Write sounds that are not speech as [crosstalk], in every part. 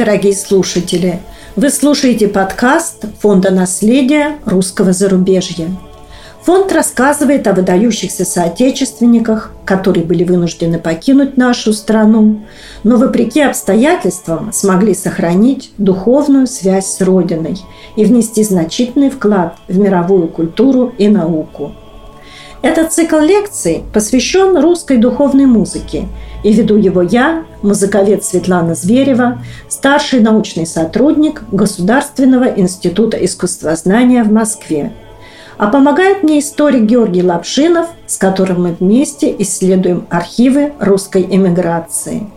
Дорогие слушатели! Вы слушаете подкаст Фонда наследия русского зарубежья. Фонд рассказывает о выдающихся соотечественниках, которые были вынуждены покинуть нашу страну, но вопреки обстоятельствам смогли сохранить духовную связь с Родиной и внести значительный вклад в мировую культуру и науку. Этот цикл лекций посвящен русской духовной музыке, и веду его я, музыковед Светлана Зверева, старший научный сотрудник Государственного института искусствознания в Москве – а помогает мне историк Георгий Лапшинов, с которым мы вместе исследуем архивы русской эмиграции.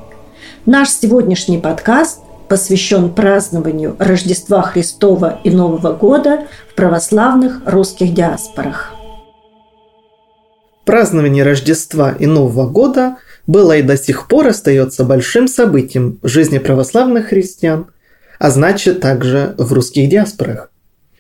Наш сегодняшний подкаст посвящен празднованию Рождества Христова и Нового года в православных русских диаспорах. Празднование Рождества и Нового года было и до сих пор остается большим событием в жизни православных христиан, а значит также в русских диаспорах.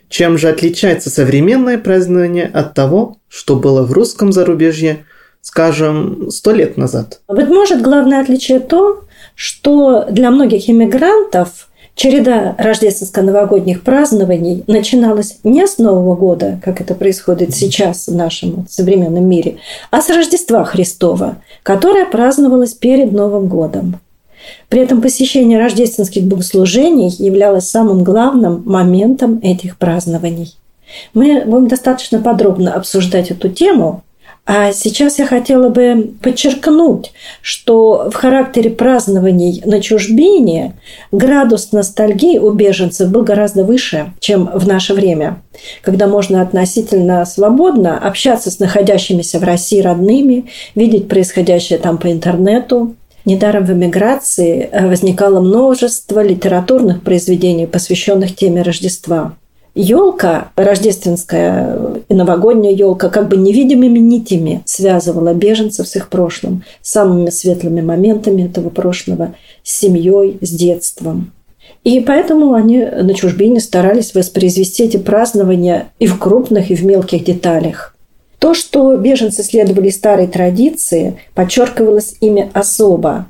Чем же отличается современное празднование от того, что было в русском зарубежье, скажем, сто лет назад? Быть может, главное отличие то, что для многих иммигрантов череда рождественско-новогодних празднований начиналась не с Нового года, как это происходит сейчас в нашем современном мире, а с Рождества Христова, которое праздновалось перед Новым годом. При этом посещение рождественских богослужений являлось самым главным моментом этих празднований. Мы будем достаточно подробно обсуждать эту тему, а сейчас я хотела бы подчеркнуть, что в характере празднований на чужбине градус ностальгии у беженцев был гораздо выше, чем в наше время, когда можно относительно свободно общаться с находящимися в России родными, видеть происходящее там по интернету, Недаром в эмиграции э, возникало множество литературных произведений, посвященных теме Рождества. Елка, рождественская и новогодняя елка, как бы невидимыми нитями связывала беженцев с их прошлым, самыми светлыми моментами этого прошлого, с семьей, с детством. И поэтому они на чужбине старались воспроизвести эти празднования и в крупных, и в мелких деталях. То, что беженцы следовали старой традиции, подчеркивалось ими особо,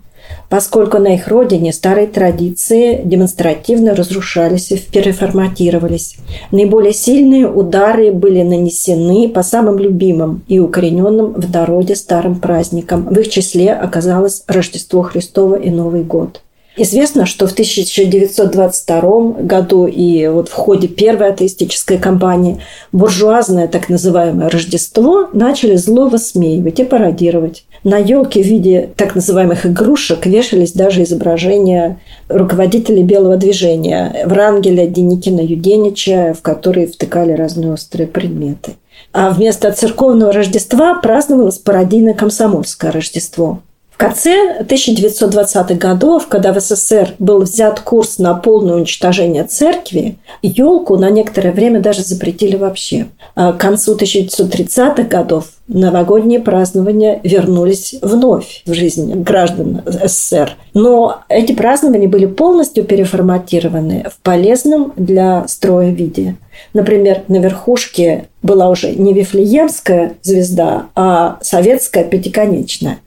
поскольку на их родине старые традиции демонстративно разрушались и переформатировались. Наиболее сильные удары были нанесены по самым любимым и укорененным в народе старым праздникам. В их числе оказалось Рождество Христово и Новый год. Известно, что в 1922 году и вот в ходе первой атеистической кампании буржуазное так называемое Рождество начали зло высмеивать и пародировать. На елке в виде так называемых игрушек вешались даже изображения руководителей белого движения Врангеля, Деникина, Юденича, в которые втыкали разные острые предметы. А вместо церковного Рождества праздновалось пародийное комсомольское Рождество – в конце 1920-х годов, когда в СССР был взят курс на полное уничтожение церкви, елку на некоторое время даже запретили вообще. А к концу 1930-х годов новогодние празднования вернулись вновь в жизнь граждан СССР. Но эти празднования были полностью переформатированы в полезном для строя виде. Например, на верхушке была уже не Вифлеемская звезда, а советская пятиконечная.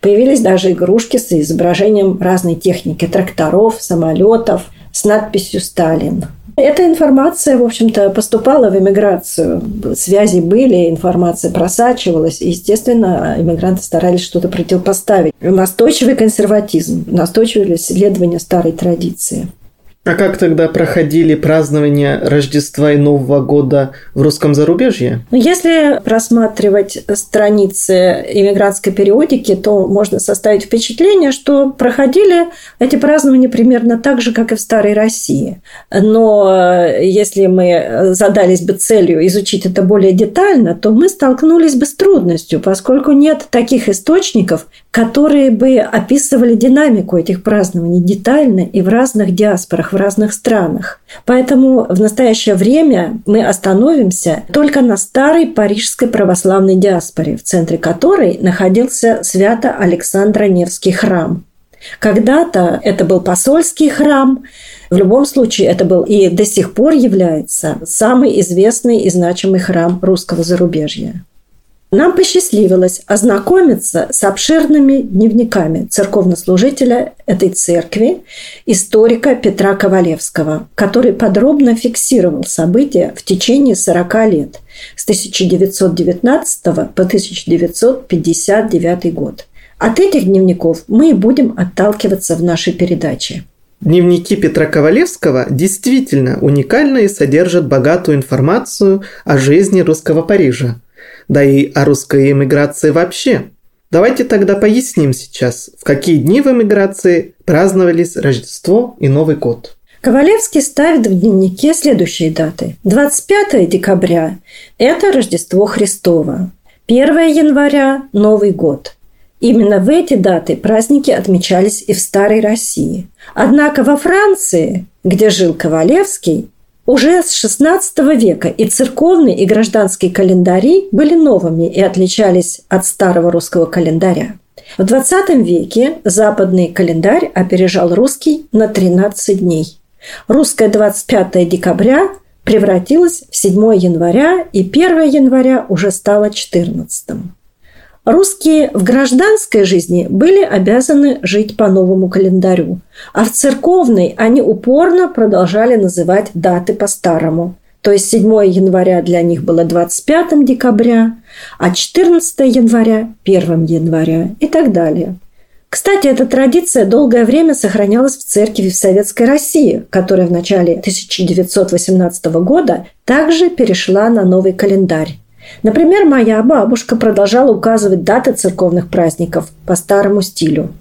Появились даже игрушки с изображением разной техники тракторов, самолетов с надписью «Сталин». Эта информация, в общем-то, поступала в эмиграцию. Связи были, информация просачивалась. И, естественно, иммигранты старались что-то противопоставить. Настойчивый консерватизм, настойчивое исследование старой традиции. А как тогда проходили празднования Рождества и Нового года в русском зарубежье? Ну, если просматривать страницы иммигрантской периодики, то можно составить впечатление, что проходили эти празднования примерно так же, как и в Старой России. Но э, если мы задались бы целью изучить это более детально, то мы столкнулись бы с трудностью, поскольку нет таких источников, которые бы описывали динамику этих празднований детально и в разных диаспорах в разных странах. Поэтому в настоящее время мы остановимся только на старой парижской православной диаспоре, в центре которой находился Свято-Александро-Невский храм. Когда-то это был посольский храм, в любом случае, это был и до сих пор является самый известный и значимый храм русского зарубежья. Нам посчастливилось ознакомиться с обширными дневниками церковнослужителя этой церкви, историка Петра Ковалевского, который подробно фиксировал события в течение 40 лет с 1919 по 1959 год. От этих дневников мы и будем отталкиваться в нашей передаче. Дневники Петра Ковалевского действительно уникальны и содержат богатую информацию о жизни русского Парижа – да и о русской эмиграции вообще. Давайте тогда поясним сейчас, в какие дни в эмиграции праздновались Рождество и Новый год. Ковалевский ставит в дневнике следующие даты. 25 декабря – это Рождество Христово. 1 января – Новый год. Именно в эти даты праздники отмечались и в Старой России. Однако во Франции, где жил Ковалевский, уже с XVI века и церковный, и гражданский календари были новыми и отличались от старого русского календаря. В XX веке западный календарь опережал русский на 13 дней. Русское 25 декабря превратилось в 7 января, и 1 января уже стало 14. Русские в гражданской жизни были обязаны жить по новому календарю, а в церковной они упорно продолжали называть даты по-старому. То есть 7 января для них было 25 декабря, а 14 января – 1 января и так далее. Кстати, эта традиция долгое время сохранялась в церкви в Советской России, которая в начале 1918 года также перешла на новый календарь. Например, моя бабушка продолжала указывать даты церковных праздников по старому стилю.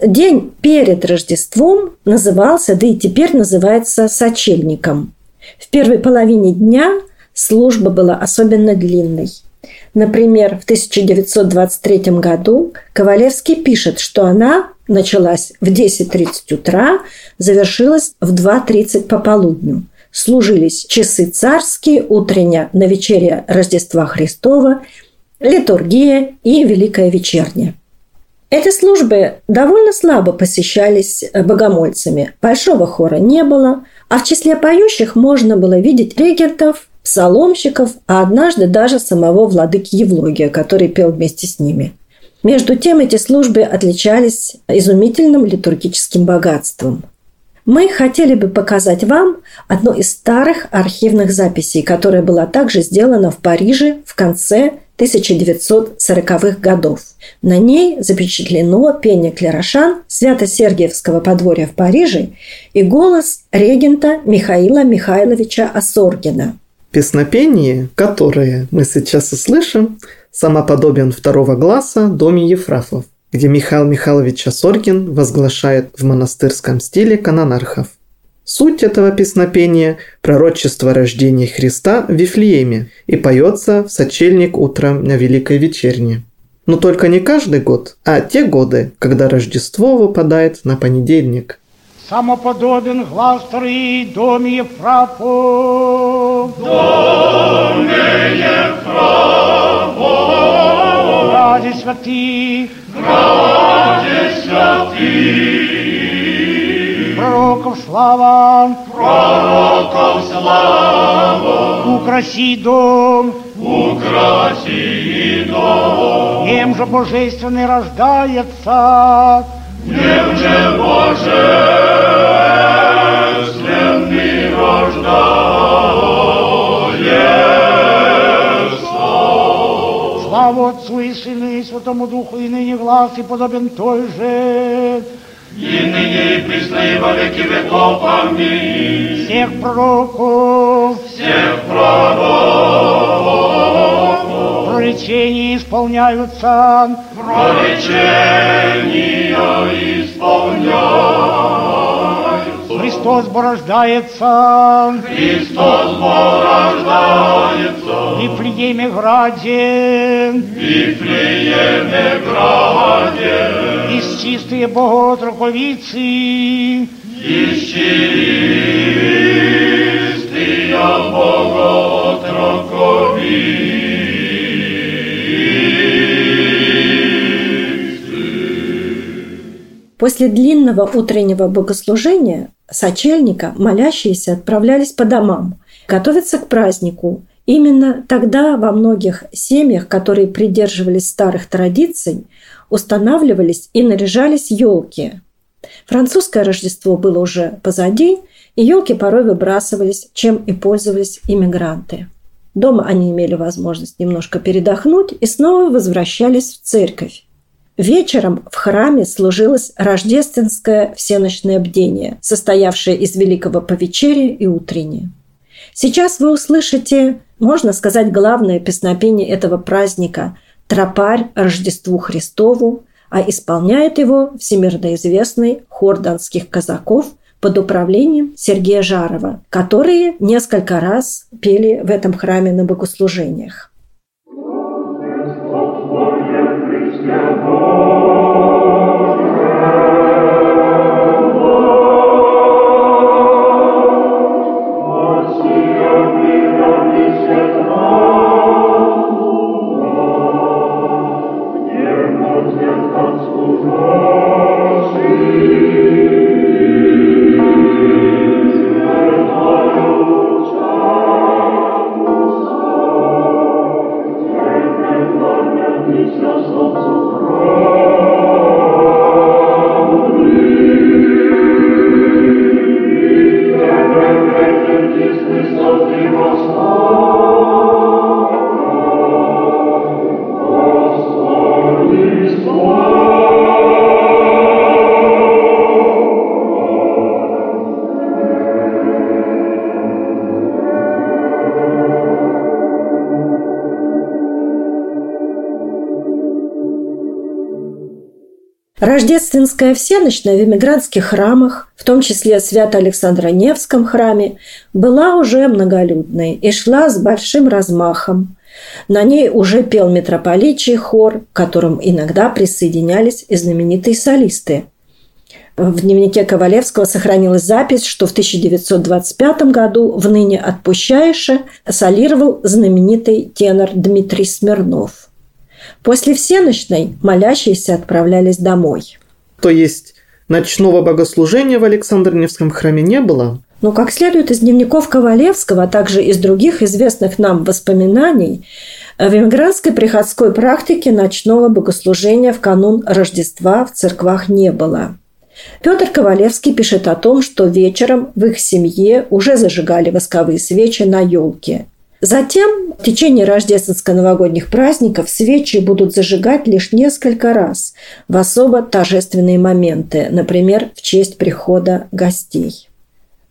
День перед Рождеством назывался, да и теперь называется сочельником. В первой половине дня служба была особенно длинной. Например, в 1923 году Ковалевский пишет, что она началась в 10.30 утра, завершилась в 2.30 по полудню служились часы царские, утренняя на вечере Рождества Христова, литургия и Великая вечерня. Эти службы довольно слабо посещались богомольцами. Большого хора не было, а в числе поющих можно было видеть регентов, псаломщиков, а однажды даже самого владыки Евлогия, который пел вместе с ними. Между тем эти службы отличались изумительным литургическим богатством – мы хотели бы показать вам одну из старых архивных записей, которая была также сделана в Париже в конце 1940-х годов. На ней запечатлено пение клерошан Свято-Сергиевского подворья в Париже и голос регента Михаила Михайловича Осоргина. Песнопение, которое мы сейчас услышим, самоподобен второго глаза доме Ефрафов где Михаил Михайлович Осоргин возглашает в монастырском стиле канонархов. Суть этого песнопения – пророчество рождения Христа в Вифлееме и поется в сочельник утром на Великой Вечерне. Но только не каждый год, а те годы, когда Рождество выпадает на понедельник. Самоподобен глаз вторый доме Ефрапов. Доме Ефрапов. Ради святых ради святых. Пророков слава, пророков слава, украси дом, украси дом. Нем же божественный рождается, нем же божественный рождается. Слава Отцу и Сыну и Святому Духу, и ныне глаз, и подобен той же. И ныне и присно, и во веки веков. Аминь. Всех пророков, всех пророков, проречения исполняются, проречения исполняются. Христос порождается, Христос порождается, в Вифлееме граде, в Вифлееме граде, из чистые боготроковицы, из чистые боготроковицы. После длинного утреннего богослужения сочельника молящиеся отправлялись по домам, готовиться к празднику Именно тогда во многих семьях, которые придерживались старых традиций, устанавливались и наряжались елки. Французское Рождество было уже позади, и елки порой выбрасывались, чем и пользовались иммигранты. Дома они имели возможность немножко передохнуть и снова возвращались в церковь. Вечером в храме служилось рождественское всеночное бдение, состоявшее из великого повечерия и утреннее. Сейчас вы услышите, можно сказать, главное песнопение этого праздника «Тропарь Рождеству Христову», а исполняет его всемирно известный хор донских казаков под управлением Сергея Жарова, которые несколько раз пели в этом храме на богослужениях. Рождественская всеночная в эмигрантских храмах, в том числе Свято-Александро-Невском храме, была уже многолюдной и шла с большим размахом. На ней уже пел митрополичий хор, к которым иногда присоединялись и знаменитые солисты. В дневнике Ковалевского сохранилась запись, что в 1925 году в ныне отпущаеше солировал знаменитый тенор Дмитрий Смирнов – После всеночной молящиеся отправлялись домой. То есть ночного богослужения в Александр-Невском храме не было? Но, как следует из дневников Ковалевского, а также из других известных нам воспоминаний, в эмигрантской приходской практике ночного богослужения в канун Рождества в церквах не было. Петр Ковалевский пишет о том, что вечером в их семье уже зажигали восковые свечи на елке. Затем в течение рождественско-новогодних праздников свечи будут зажигать лишь несколько раз в особо торжественные моменты, например, в честь прихода гостей.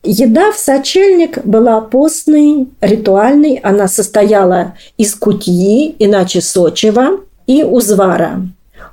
Еда в сочельник была постной, ритуальной. Она состояла из кутьи, иначе сочева, и узвара.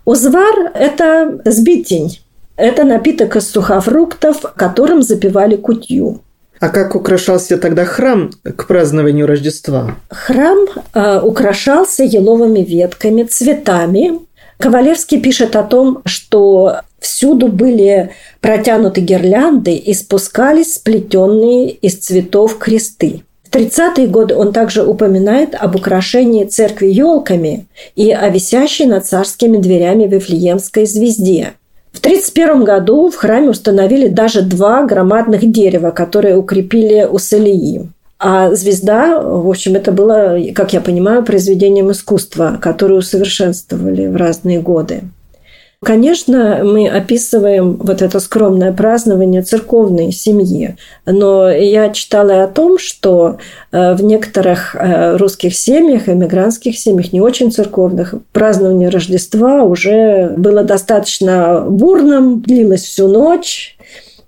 Узвар – это сбитень. Это напиток из сухофруктов, которым запивали кутью. А как украшался тогда храм к празднованию Рождества? Храм э, украшался еловыми ветками, цветами. Кавалерский пишет о том, что всюду были протянуты гирлянды и спускались сплетенные из цветов кресты. В 30-е годы он также упоминает об украшении церкви елками и о висящей над царскими дверями Вифлеемской звезде. В 1931 году в храме установили даже два громадных дерева, которые укрепили у Салии. А звезда, в общем, это было, как я понимаю, произведением искусства, которое усовершенствовали в разные годы. Конечно, мы описываем вот это скромное празднование церковной семьи, но я читала о том, что э, в некоторых э, русских семьях, эмигрантских семьях, не очень церковных, празднование Рождества уже было достаточно бурным, длилось всю ночь,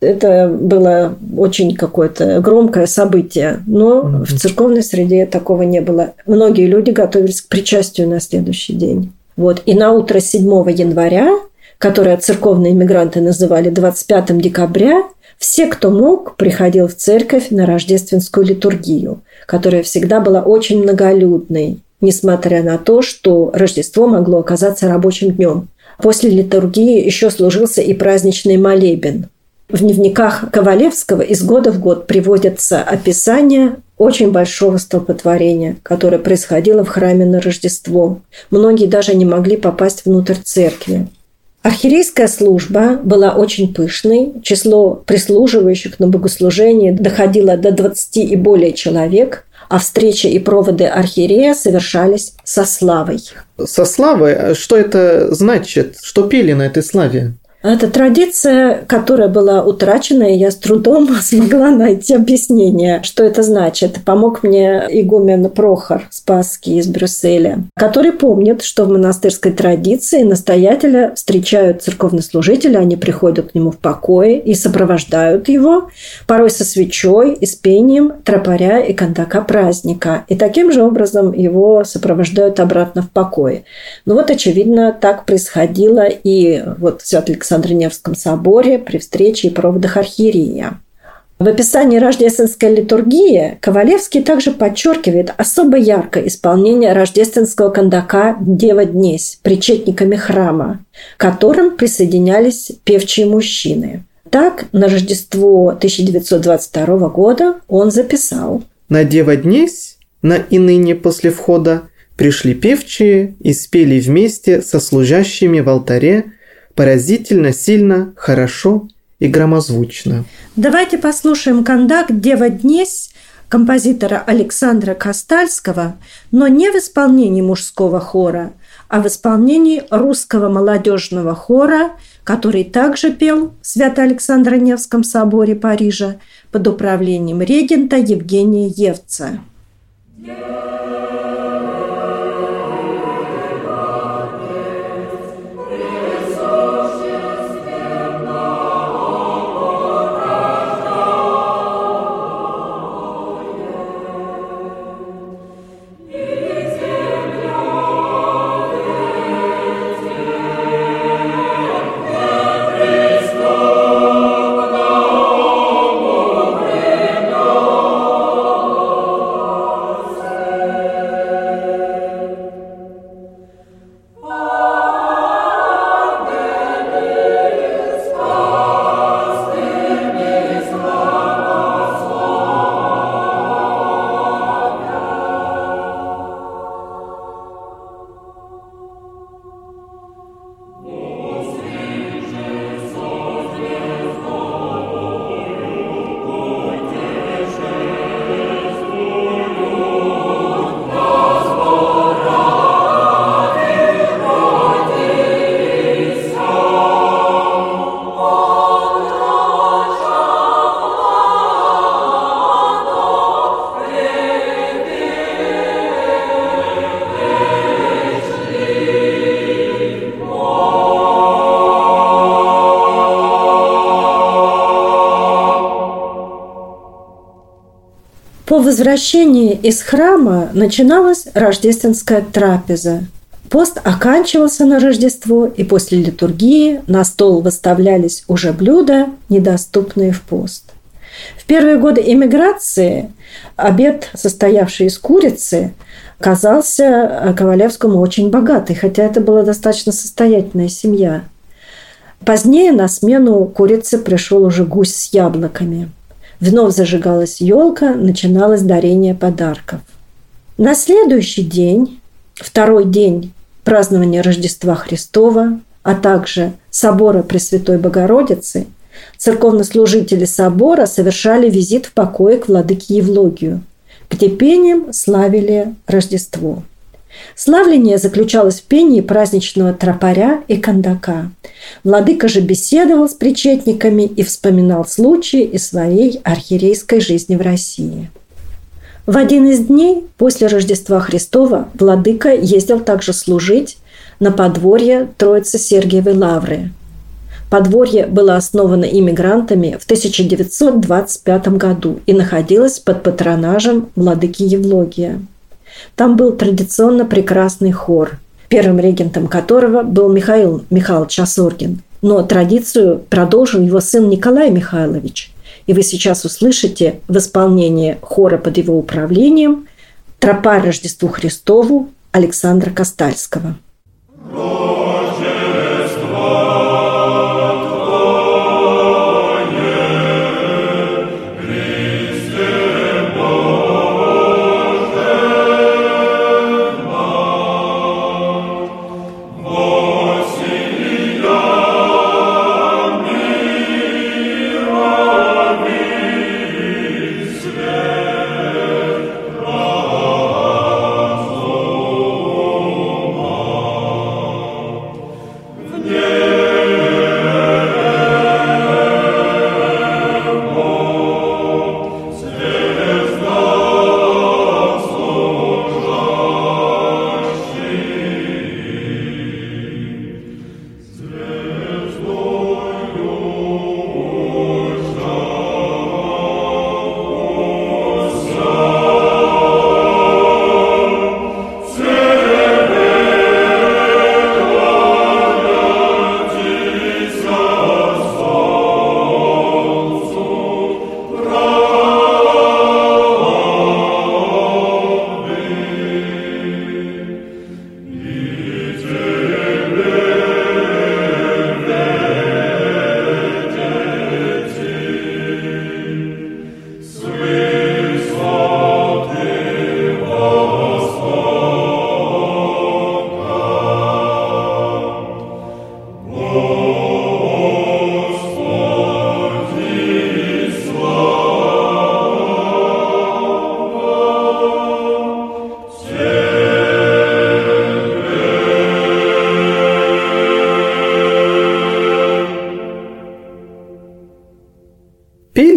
это было очень какое-то громкое событие, но mm-hmm. в церковной среде такого не было. Многие люди готовились к причастию на следующий день. Вот. И на утро 7 января, которое церковные иммигранты называли 25 декабря, все, кто мог, приходил в церковь на рождественскую литургию, которая всегда была очень многолюдной, несмотря на то, что Рождество могло оказаться рабочим днем. После литургии еще служился и праздничный молебен. В дневниках Ковалевского из года в год приводятся описания очень большого столпотворения, которое происходило в храме на Рождество. Многие даже не могли попасть внутрь церкви. Архиерейская служба была очень пышной. Число прислуживающих на богослужении доходило до 20 и более человек. а встречи и проводы архиерея совершались со славой. Со славой? Что это значит? Что пели на этой славе? Это традиция, которая была утрачена, и я с трудом [laughs] смогла найти объяснение, что это значит. Помог мне игумен Прохор Спасский из Брюсселя, который помнит, что в монастырской традиции настоятеля встречают церковнослужители, они приходят к нему в покое и сопровождают его, порой со свечой и с пением тропаря и кондака праздника. И таким же образом его сопровождают обратно в покое. Ну вот, очевидно, так происходило и вот Свят Александр Александро-Невском соборе при встрече и проводах архиерея. В описании рождественской литургии Ковалевский также подчеркивает особо яркое исполнение рождественского кондака «Дева Днесь» причетниками храма, к которым присоединялись певчие мужчины. Так, на Рождество 1922 года он записал «На Дева Днесь, на и ныне после входа, пришли певчие и спели вместе со служащими в алтаре поразительно, сильно, хорошо и громозвучно. Давайте послушаем кондак «Дева Днесь» композитора Александра Костальского, но не в исполнении мужского хора, а в исполнении русского молодежного хора, который также пел в Свято-Александро-Невском соборе Парижа под управлением регента Евгения Евца. Yeah. Возвращении из храма начиналась рождественская трапеза. Пост оканчивался на Рождество, и после литургии на стол выставлялись уже блюда, недоступные в пост. В первые годы эмиграции обед, состоявший из курицы, казался Ковалевскому очень богатый, хотя это была достаточно состоятельная семья. Позднее на смену курицы пришел уже гусь с яблоками – Вновь зажигалась елка, начиналось дарение подарков. На следующий день, второй день празднования Рождества Христова, а также собора Пресвятой Богородицы, церковнослужители собора совершали визит в покое к владыке Евлогию, где пением славили Рождество. Славление заключалось в пении праздничного тропаря и кондака. Владыка же беседовал с причетниками и вспоминал случаи из своей архиерейской жизни в России. В один из дней после Рождества Христова владыка ездил также служить на подворье Троицы Сергиевой Лавры. Подворье было основано иммигрантами в 1925 году и находилось под патронажем владыки Евлогия – там был традиционно прекрасный хор, первым регентом которого был Михаил Михайлович Асоргин. Но традицию продолжил его сын Николай Михайлович. И вы сейчас услышите в исполнении хора под его управлением «Тропа Рождеству Христову» Александра Костальского.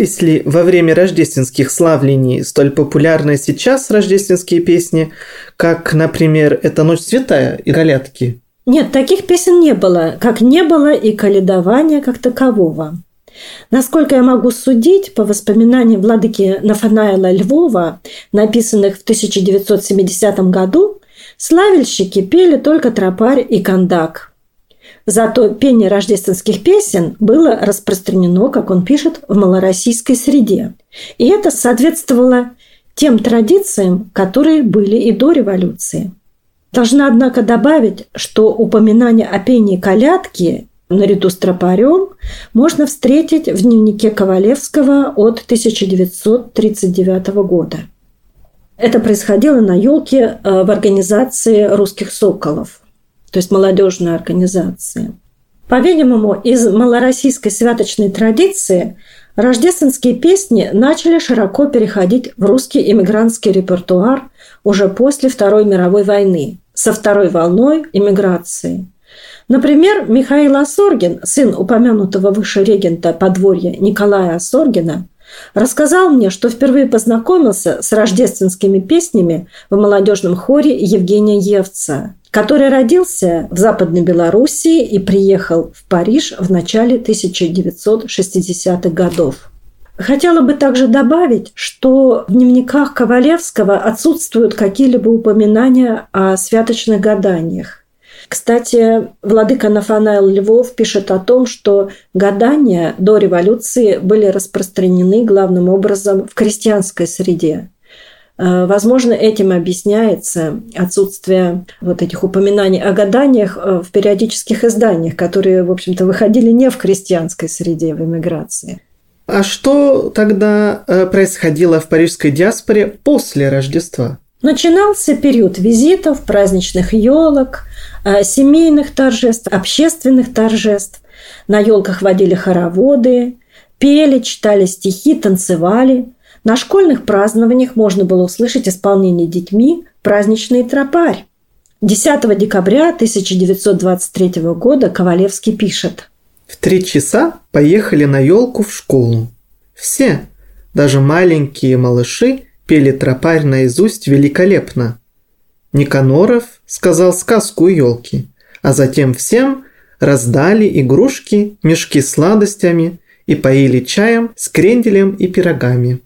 Пелись ли во время рождественских славлений столь популярные сейчас рождественские песни, как, например, «Это ночь святая» и «Колядки»? Нет, таких песен не было, как не было и каледования как такового. Насколько я могу судить, по воспоминаниям владыки Нафанаила Львова, написанных в 1970 году, славельщики пели только тропарь и кондак. Зато пение рождественских песен было распространено, как он пишет, в малороссийской среде. И это соответствовало тем традициям, которые были и до революции. Должна, однако, добавить, что упоминание о пении колядки наряду с тропарем можно встретить в дневнике Ковалевского от 1939 года. Это происходило на елке э, в организации русских соколов, то есть молодежной организации. По-видимому, из малороссийской святочной традиции рождественские песни начали широко переходить в русский иммигрантский репертуар уже после Второй мировой войны, со второй волной иммиграции – Например, Михаил Осоргин, сын упомянутого выше регента подворья Николая Осоргина, рассказал мне, что впервые познакомился с рождественскими песнями в молодежном хоре Евгения Евца, который родился в Западной Белоруссии и приехал в Париж в начале 1960-х годов. Хотела бы также добавить, что в дневниках Ковалевского отсутствуют какие-либо упоминания о святочных гаданиях. Кстати, владыка Нафанаил Львов пишет о том, что гадания до революции были распространены главным образом в крестьянской среде. Э, возможно, этим объясняется отсутствие вот этих упоминаний о гаданиях э, в периодических изданиях, которые, в общем-то, выходили не в крестьянской среде в эмиграции. А что тогда э, происходило в парижской диаспоре после Рождества? Начинался период визитов, праздничных елок, семейных торжеств, общественных торжеств. На елках водили хороводы, пели, читали стихи, танцевали. На школьных празднованиях можно было услышать исполнение детьми праздничный тропарь. 10 декабря 1923 года Ковалевский пишет. В три часа поехали на елку в школу. Все, даже маленькие малыши, пели тропарь наизусть великолепно. Никаноров сказал сказку елки, а затем всем раздали игрушки, мешки с сладостями и поили чаем с кренделем и пирогами.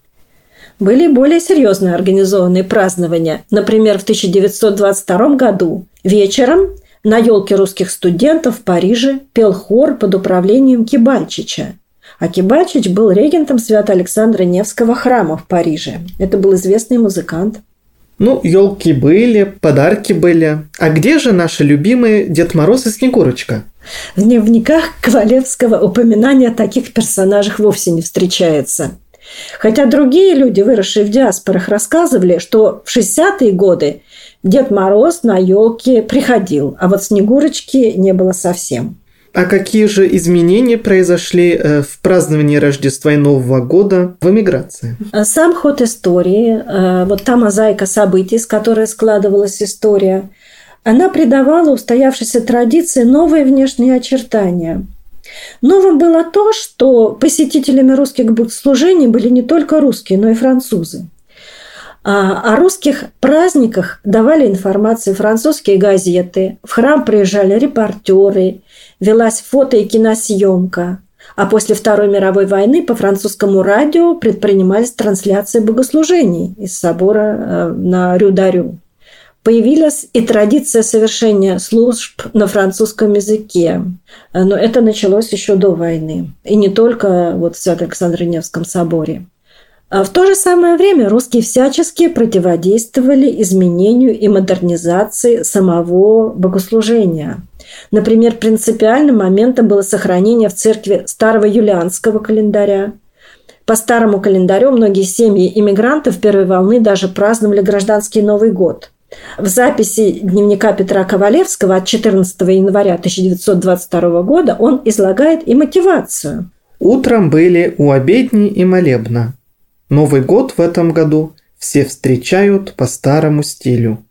Были более серьезные организованные празднования. Например, в 1922 году вечером на елке русских студентов в Париже пел хор под управлением Кибальчича. Акибачич был регентом Свято-Александра Невского храма в Париже. Это был известный музыкант. Ну, елки были, подарки были. А где же наши любимые Дед Мороз и Снегурочка? В дневниках Ковалевского упоминания о таких персонажах вовсе не встречается. Хотя другие люди, выросшие в диаспорах, рассказывали, что в 60-е годы Дед Мороз на елке приходил, а вот Снегурочки не было совсем. А какие же изменения произошли э, в праздновании Рождества и Нового года в эмиграции? Сам ход истории, э, вот та мозаика событий, с которой складывалась история, она придавала устоявшейся традиции новые внешние очертания. Новым было то, что посетителями русских богослужений были не только русские, но и французы. А о русских праздниках давали информацию французские газеты, в храм приезжали репортеры, велась фото и киносъемка. А после Второй мировой войны по французскому радио предпринимались трансляции богослужений из собора э, на Рю-Дарю. Появилась и традиция совершения служб на французском языке. Но это началось еще до войны. И не только вот в Свято-Александро-Невском соборе. А в то же самое время русские всячески противодействовали изменению и модернизации самого богослужения. Например, принципиальным моментом было сохранение в церкви старого юлианского календаря. По старому календарю многие семьи иммигрантов первой волны даже праздновали гражданский Новый год. В записи дневника Петра Ковалевского от 14 января 1922 года он излагает и мотивацию. «Утром были у обедни и молебна. Новый год в этом году все встречают по старому стилю.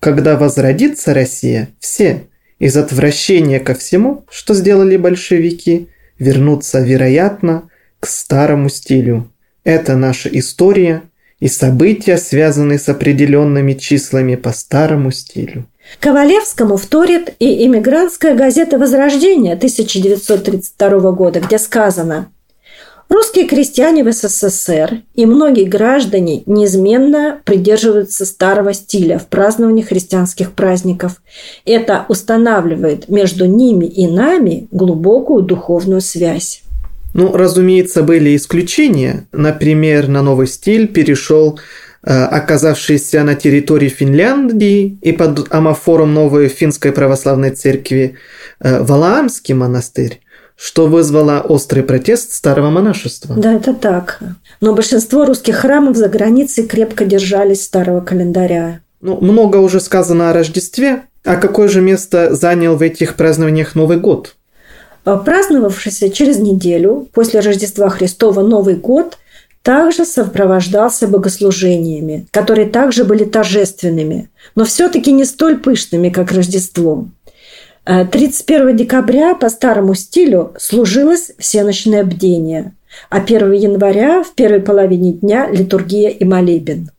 Когда возродится Россия, все из отвращения ко всему, что сделали большевики, вернутся, вероятно, к старому стилю. Это наша история и события, связанные с определенными числами по старому стилю. Ковалевскому вторит и иммигрантская газета «Возрождение» 1932 года, где сказано Русские крестьяне в СССР и многие граждане неизменно придерживаются старого стиля в праздновании христианских праздников. Это устанавливает между ними и нами глубокую духовную связь. Ну, разумеется, были исключения. Например, на новый стиль перешел э, оказавшийся на территории Финляндии и под амофором новой финской православной церкви э, Валаамский монастырь что вызвало острый протест старого монашества. Да, это так. Но большинство русских храмов за границей крепко держались старого календаря. Ну, много уже сказано о Рождестве. А какое же место занял в этих празднованиях Новый год? А праздновавшийся через неделю после Рождества Христова Новый год также сопровождался богослужениями, которые также были торжественными, но все-таки не столь пышными, как Рождество. 31 э, декабря по старому стилю служилось всеночное бдение, а 1 января в первой половине дня литургия и молебен.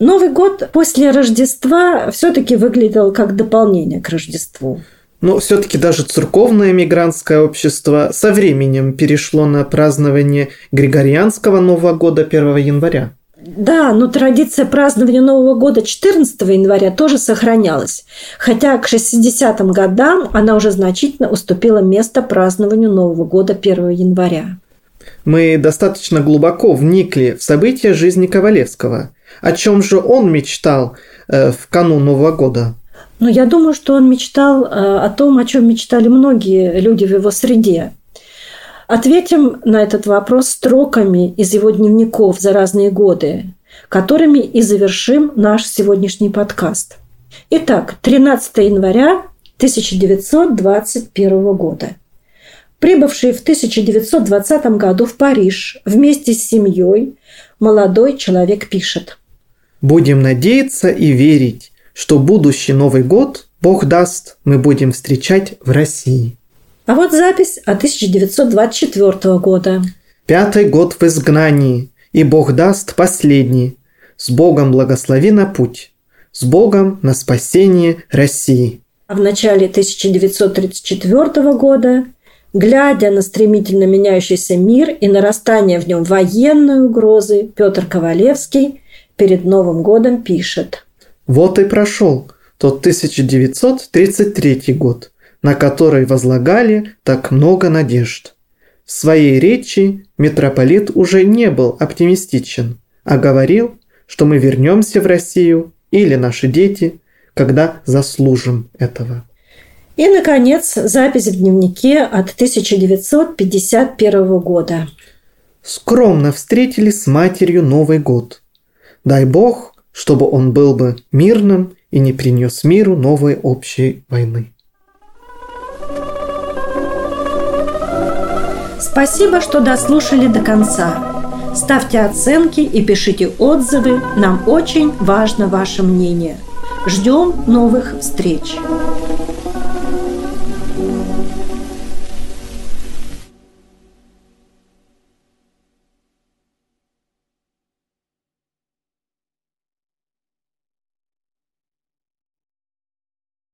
Новый год после Рождества все-таки выглядел как дополнение к Рождеству. Но все-таки даже церковное мигрантское общество со временем перешло на празднование Григорианского Нового года 1 января. Да, но традиция празднования Нового года 14 января тоже сохранялась, хотя к 60-м годам она уже значительно уступила место празднованию Нового года 1 января. Мы достаточно глубоко вникли в события жизни Ковалевского. О чем же он мечтал э, в канун Нового года? Ну, я думаю, что он мечтал э, о том, о чем мечтали многие люди в его среде. Ответим на этот вопрос строками из его дневников за разные годы, которыми и завершим наш сегодняшний подкаст. Итак, 13 января 1921 года. Прибывший в 1920 году в Париж вместе с семьей, молодой человек пишет. «Будем надеяться и верить, что будущий Новый год, Бог даст, мы будем встречать в России». А вот запись от 1924 года. Пятый год в изгнании, и Бог даст последний. С Богом благослови на путь. С Богом на спасение России. А в начале 1934 года, глядя на стремительно меняющийся мир и нарастание в нем военной угрозы, Петр Ковалевский перед Новым годом пишет. Вот и прошел тот 1933 год – на который возлагали так много надежд. В своей речи митрополит уже не был оптимистичен, а говорил, что мы вернемся в Россию или наши дети, когда заслужим этого. И, наконец, запись в дневнике от 1951 года. Скромно встретили с матерью Новый год. Дай Бог, чтобы он был бы мирным и не принес миру новой общей войны. Спасибо, что дослушали до конца. Ставьте оценки и пишите отзывы. Нам очень важно ваше мнение. Ждем новых встреч.